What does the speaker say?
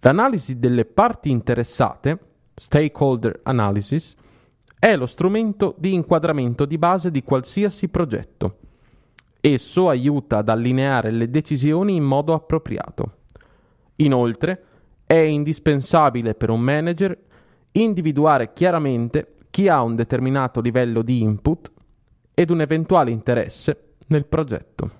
L'analisi delle parti interessate, stakeholder analysis, è lo strumento di inquadramento di base di qualsiasi progetto. Esso aiuta ad allineare le decisioni in modo appropriato. Inoltre, è indispensabile per un manager individuare chiaramente chi ha un determinato livello di input ed un eventuale interesse nel progetto.